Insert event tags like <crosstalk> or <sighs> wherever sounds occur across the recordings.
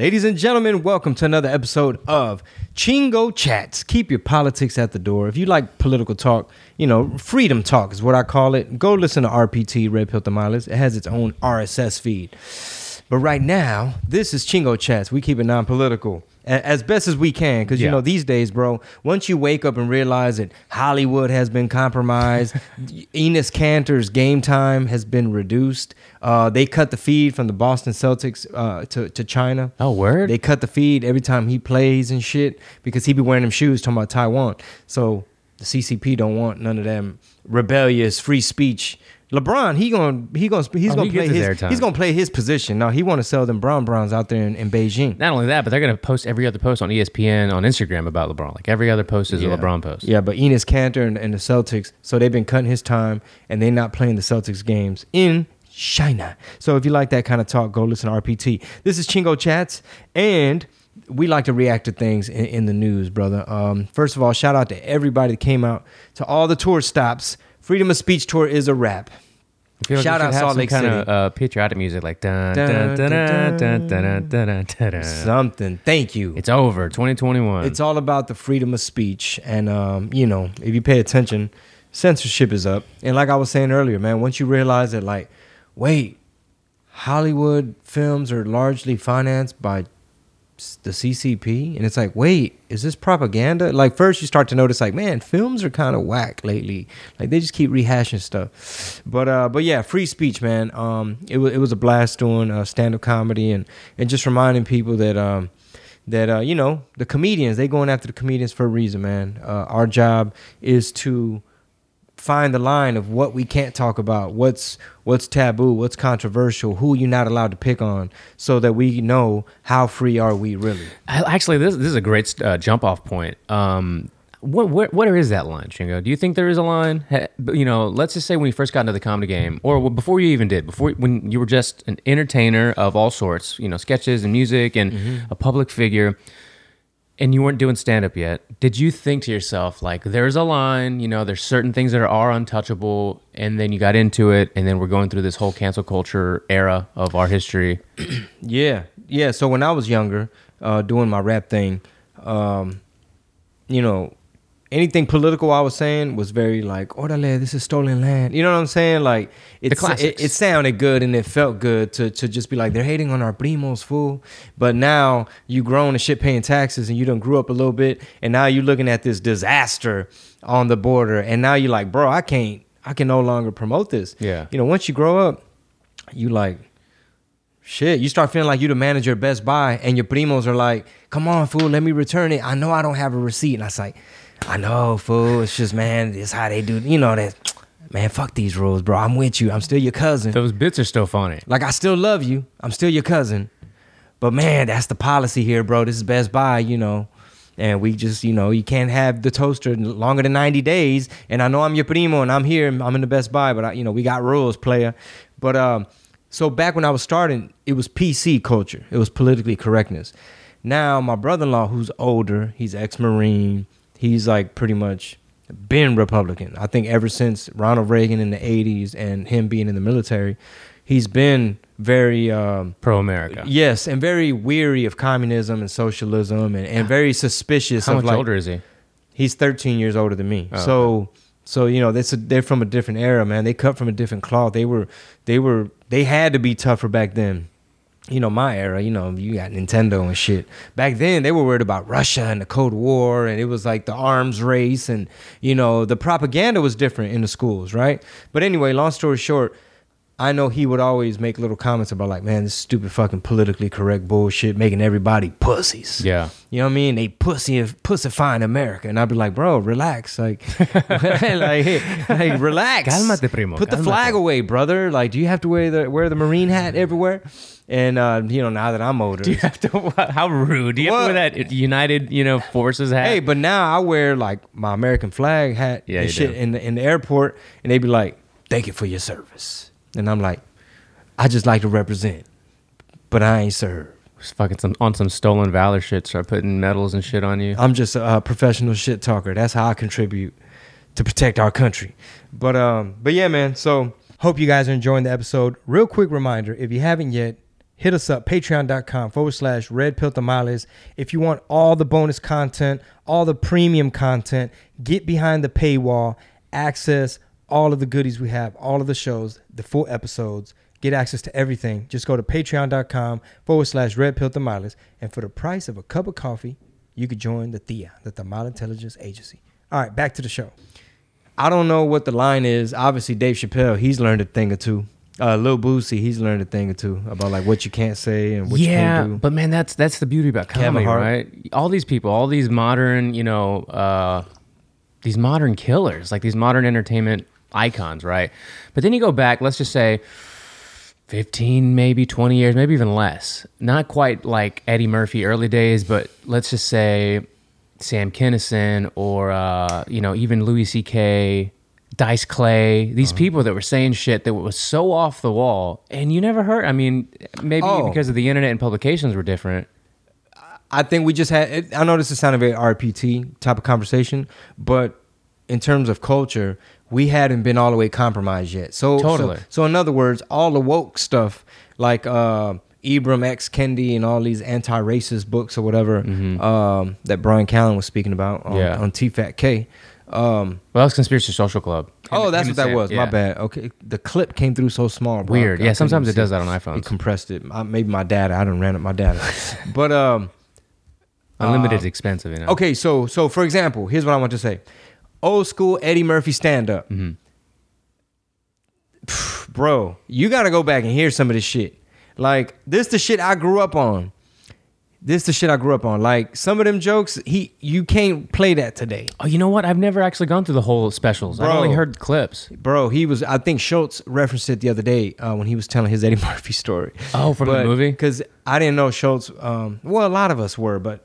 Ladies and gentlemen, welcome to another episode of Chingo Chats. Keep your politics at the door. If you like political talk, you know, freedom talk is what I call it. Go listen to RPT, Red Pill Tamales. It has its own RSS feed. But right now, this is Chingo Chats. We keep it non political as best as we can because you know these days bro once you wake up and realize that hollywood has been compromised <laughs> Enes Kanter's game time has been reduced uh, they cut the feed from the boston celtics uh, to, to china. Oh, word? they cut the feed every time he plays and shit because he be wearing them shoes talking about taiwan. So the ccp don't want none of them rebellious free speech LeBron, he gonna he gonna he's Oh, gonna he play his his, he's gonna play his position. Now he want to sell them brown browns out there in, in Beijing. Not only that, but they're gonna post every other post on ESPN on Instagram about LeBron. Like every other post is Yeah. a LeBron post. Yeah, but Enes Kanter and, and the Celtics, so they've been cutting his time and they're not playing the Celtics games in China. So if you like that kind of talk, go listen to RPT. This is Chingo Chats, and we like to react to things in, in the news, brother. Um, first of all, shout out to everybody that came out to all the tour stops. Freedom of Speech Tour is a wrap. I feel like Shout we out have Salt some Lake kind City. of uh, patriotic music like dun Dun, dun dun dun, dun dun dun dun dun dun dun. Something. Thank you. It's over. 2021. It's all about the freedom of speech, and um, you know, if you pay attention, censorship is up. And like I was saying earlier, man, once you realize that, like, wait, Hollywood films are largely financed by the CCP, and it's like, wait, is this propaganda? Like, first you start to notice, like, man, films are kind of whack lately. Like, they just keep rehashing stuff. But, uh, but yeah, free speech, man. Um, it was it was a blast doing uh, stand up comedy and and just reminding people that um that uh, you know the comedians they going after the comedians for a reason, man. Uh, our job is to find the line of what we can't talk about, what's what's taboo, what's controversial, who you're not allowed to pick on, so that we know how free are we really. Actually, this this is a great uh, jump off point. Um, what where, where is that line, Chingo? Do you think there is a line? You know, let's just say when you first got into the comedy game, or before you even did, before when you were just an entertainer of all sorts, you know, sketches and music and a public figure, and you weren't doing stand up yet. Did you think to yourself like, there's a line? You know, there's certain things that are untouchable, and then you got into it, and then we're going through this whole cancel culture era of our history. <clears throat> Yeah, yeah. So when I was younger, uh, doing my rap thing, um, you know, anything political I was saying was very like, "Orale, this is stolen land." You know what I'm saying? Like it, it, it sounded good and it felt good to to just be like, "They're hating on our primos, fool." But now you grown and shit paying taxes and you done grew up a little bit, and now you're looking at this disaster on the border, and now you're like, "Bro, I can't, I can no longer promote this." Yeah. You know, once you grow up, you like shit, you start feeling like you the manager at Best Buy, and your primos are like, "Come on, fool, let me return it. I know I don't have a receipt." And I was like, "I know, fool. It's just man, it's how they do. You know that, man. Fuck these rules, bro. I'm with you. I'm still your cousin. Those bits are still funny. Like I still love you. I'm still your cousin. But man, that's the policy here, bro. This is Best Buy, you know." And we just, you know, you can't have the toaster longer than 90 days. And I know I'm your primo and I'm here, I'm in the Best Buy, but I, you know, we got rules, player. But um, so back when I was starting, it was PC culture. It was politically correctness. Now my brother-in-law, who's older, he's ex-marine. He's like pretty much been Republican. I think ever since Ronald Reagan in the 80s and him being in the military, he's been very um, Pro America. yes and very weary of communism and socialism and, and very suspicious How of much like older is he? He's 13 years older than me. Oh, so so you know, that's a, they're from a different era, man. They cut from a different cloth. They were they were they had to be tougher back then. You know, my era, you know, you got Nintendo and shit. Back then they were worried about Russia and the Cold War and it was like the arms race and you know, the propaganda was different in the schools, right? But anyway, long story short, I know he would always make little comments about like, man, this stupid fucking politically correct bullshit, making everybody pussies. Yeah. You know what I mean? They pussy pussifying America, and I'd be like, bro, relax, like, <laughs> like, hey, like, relax. Cálmate, primo, Put the flag away, brother. Like, do you have to wear the wear the marine hat everywhere? And uh, you know, now that I'm older, <laughs> Do you have to? How rude! Do you have to wear that United, you know, Forces hat? hey, but now I wear like my American flag hat Yeah, and shit do. in the in the airport, and they be like, "Thank you for your service," and I'm like, "I just like to represent, but I ain't served. Just fucking some on some stolen valor shit. Start putting medals and shit on you. I'm just a, uh professional shit talker. That's how I contribute to protect our country. But um, but yeah, man. So hope you guys are enjoying the episode. Real quick reminder: if you haven't yet, hit us up, patreon.com forward slash red pill tamales. If you want all the bonus content, all the premium content, get behind the paywall, access all of the goodies we have, all of the shows, the full episodes, get access to everything. Just go to patreon.com forward slash red pill tamales. And for the price of a cup of coffee, you could join the THEA, the Tamale Intelligence Agency. All right, back to the show. I don't know what the line is. Obviously, Dave Chappelle, he's learned a thing or two. Uh, Lil Boosie, he's learned a thing or two about like what you can't say and what you yeah, can't do. but man, that's that's the beauty about comedy, right? All these people, all these modern, you know, uh, these modern killers, like these modern entertainment icons, right? But then you go back, let's just say 15, maybe 20 years, maybe even less. Not quite like Eddie Murphy early days, but let's just say Sam Kinison or, uh, you know, even Louis C.K., Dice Clay, Uh-huh. these people that were saying shit that was so off the wall. And you never heard, I mean, maybe Oh. because of the internet and publications were different. I think we just had. It, I know this is sounding very RPT type of conversation, but in terms of culture, we hadn't been all the way compromised yet. So so- Totally. So, in other words, all the woke stuff like uh, Ibram X Kendi and all these anti-racist books or whatever um, that Brian Callen was speaking about on, Mm-hmm. Yeah. on TFAT Um, Well, that's Conspiracy Social Club. Oh, that's what that was. My bad. Okay, the clip came through so small. Bro. Weird. I Yeah, sometimes it does that on iPhones. compressed it. Uh, Maybe my data. I done ran up my data, <laughs> but um. Unlimited is Uh, expensive, you know. Okay, so so for example, here's what I want to say: old school Eddie Murphy stand up, Mm-hmm. <sighs> bro. You got to go back and hear some of this shit. Like this, the shit I grew up on. This the shit I grew up on. Like some of them jokes, he you can't play that today, Oh, you know what? I've never actually gone through the whole specials. I've only heard clips. bro. He was. I think Schultz referenced it the other day uh, when he was telling his <laughs> Eddie Murphy story. Oh, from the movie? Because I didn't know Schultz. Um, well, a lot of us were, but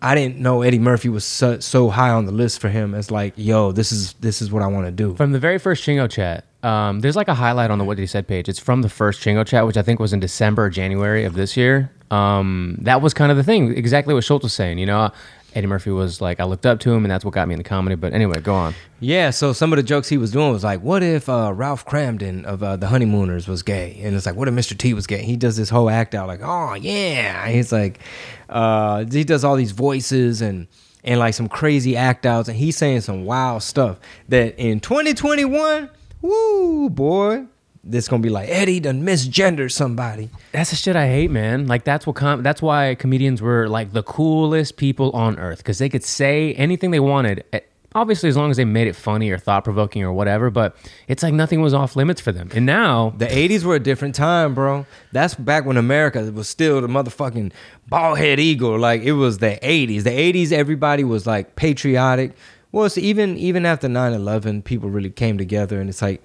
I didn't know Eddie Murphy was so, so high on the list for him as like, yo, this is this is what I want to do. From the very first Chingo chat, um, there's like a highlight on the What Did He Said page. It's from the first Chingo chat, which I think was in December or January of this year. Um, that was kind of the thing, exactly what Schultz was saying. You know, Eddie Murphy was like, I looked up to him, and that's what got me into comedy. But anyway, go on. Yeah, so some of the jokes he was doing was like, what if uh, Ralph Kramden of uh, the Honeymooners was gay? And it's like, what if Mr. T was gay? He does this whole act out like, oh yeah. He's like, uh, he does all these voices and and like some crazy act outs, and he's saying some wild stuff that in 2021, woo boy, this gonna be like Eddie done misgendered somebody. That's the shit I hate, man. Like that's what com- that's why comedians were like the coolest people on earth because they could say anything they wanted. eh, Obviously, as long as they made it funny or thought provoking or whatever, but it's like nothing was off limits for them. And now, The 80s were a different time, bro. That's back when America was still the motherfucking bald head eagle. Like it was the 80s. The 80s, everybody was like patriotic. Well, it's even even after 9-11, people really came together and it's like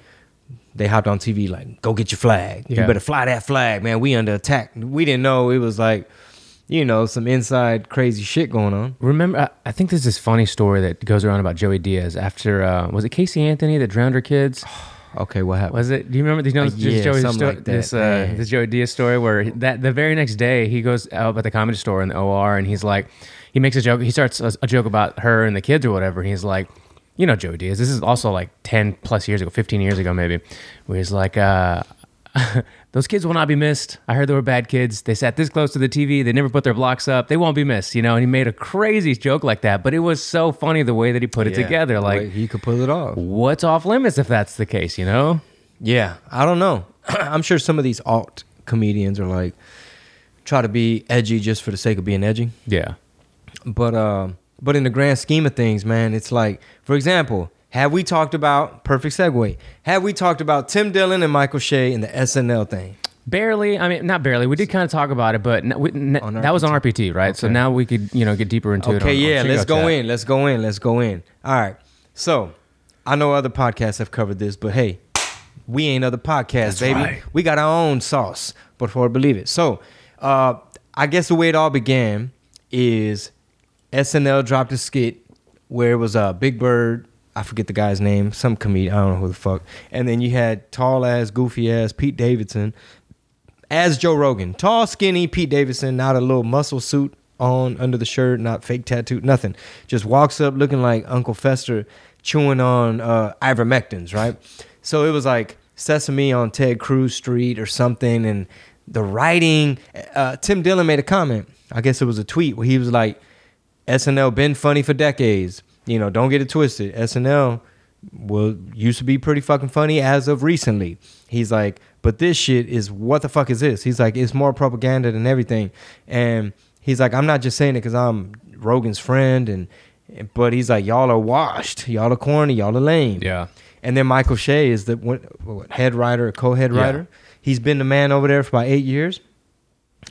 they hopped on TV like, go get your flag. You better fly that flag, man. We under attack. We didn't know it was like, you know, some inside crazy shit going on. remember, I, I think there's this funny story that goes around about Joey Diaz after, uh, was it Casey Anthony that drowned her kids? <sighs> Okay, what happened? Was it? Do you remember? Do you know Uh, this, yeah, Joey's something sto- like this uh, this Joey Diaz story where that the very next day he goes out at the comedy store in the OR and he's like, he makes a joke. He starts a, a joke about her and the kids or whatever. And he's like, you know, Joey Diaz. This is also like ten plus years ago, fifteen years ago maybe, where he's like, uh, <laughs> those kids will not be missed. I heard they were bad kids. They sat this close to the TV. They never put their blocks up. They won't be missed. You know. And he made a crazy joke like that, but it was so funny the way that he put it Yeah, together. Like, he could pull it off. what's off limits if that's the case? You know. Yeah, I don't know. <clears throat> I'm sure some of these alt comedians are like try to be edgy just for the sake of being edgy. Yeah. But um, but in the grand scheme of things, man, it's like, for example, have we talked about perfect segue? Have we talked about Tim Dillon and Michael Che in the SNL thing? Barely. I mean, not barely. We did kind of talk about it, but we, that was on RPT, right? So now we could, you know, get deeper into it. Okay, on- on yeah, let's go Chat. in. Let's go in. Let's go in. All right. So I know other podcasts have covered this, but hey, we ain't other podcasts, baby. right. We got our own sauce. Before believe it. So uh, I guess the way it all began is SNL dropped a skit where it was uh, Big Bird. I forget the guy's name, some comedian. I don't know who the fuck. And then you had tall ass, goofy ass Pete Davidson as Joe Rogan. Tall, skinny Pete Davidson, not a little muscle suit on under the shirt, not fake tattoo, nothing. Just walks up looking like Uncle Fester chewing on uh, ivermectins, right? So it was like Sesame on Ted Cruz Street or something, and the writing. Uh, Tim Dillon made a comment. I guess it was a tweet where he was like, "SNL been funny for decades. You know, don't get it twisted. SNL well used to be pretty fucking funny as of recently." He's like, "But this shit is what the fuck is this?" He's like, "It's more propaganda than everything." And he's like, "I'm not just saying it because I'm Rogan's friend and." But he's like, y'all are washed. Y'all are corny. Y'all are lame. Yeah. And then Michael Che is the what, head writer, co-head Yeah. writer. He's been the man over there for about eight years.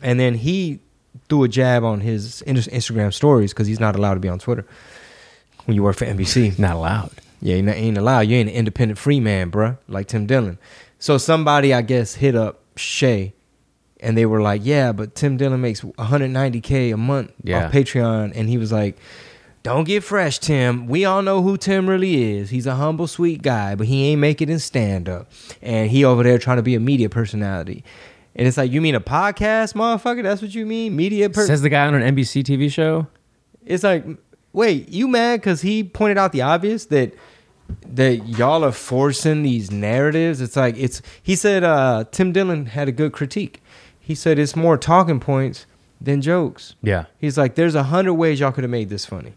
And then he threw a jab on his Instagram stories because he's not allowed to be on Twitter when you work for NBC. <laughs> Not allowed. Yeah, you ain't allowed. You ain't an independent free man, bruh, like Tim Dillon. So somebody, I guess, hit up Che, and they were like, "Yeah, but Tim Dillon makes 190k a month Yeah. off Patreon," and he was like. Don't get fresh, Tim. We all know who Tim really is. He's a humble, sweet guy, but he ain't make it in stand up. And he over there trying to be a media personality. And it's like, you mean a podcast, motherfucker? That's what you mean? Media per Says the guy on an NBC TV show. it's like, wait, you mad because he pointed out the obvious that that y'all are forcing these narratives? It's like it's. He said uh, Tim Dillon had a good critique. He said it's more talking points than jokes. Yeah. He's like, there's a hundred ways y'all could have made this funny.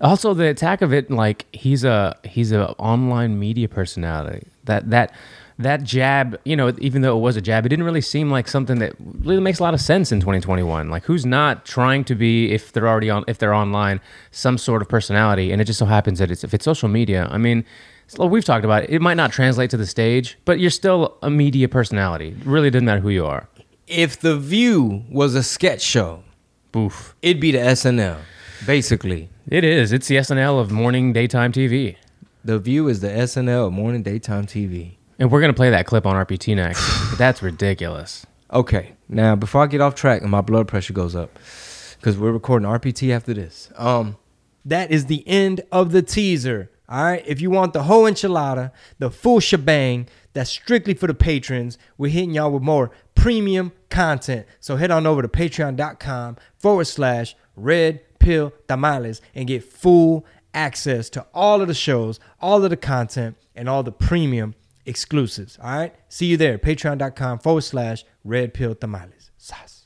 Also, the attack of it, like he's a he's a online media personality. That that that jab, you know, even though it was a jab, it didn't really seem like something that really makes a lot of sense in 2021. Like, who's not trying to be, if they're already on, if they're online, some sort of personality? And it just so happens that it's if it's social media. I mean, we've talked about it. It might not translate to the stage, but you're still a media personality. It really doesn't matter who you are. If The View was a sketch show, Boof. it'd be the SNL, basically. It is. It's the SNL of morning daytime TV. The View is the SNL of morning daytime TV. And we're gonna play that clip on RPT next. <laughs> That's ridiculous. Okay, now before I get off track and my blood pressure goes up, because we're recording RPT after this. Um, that is the end of the teaser. All right, if you want the whole enchilada, the full shebang, that's strictly for the patrons. We're hitting y'all with more premium content. So head on over to patreon.com forward slash red pill tamales and get full access to all of the shows, all of the content, and all the premium exclusives. All right. See you there. Patreon.com forward slash red pill tamales. Sas.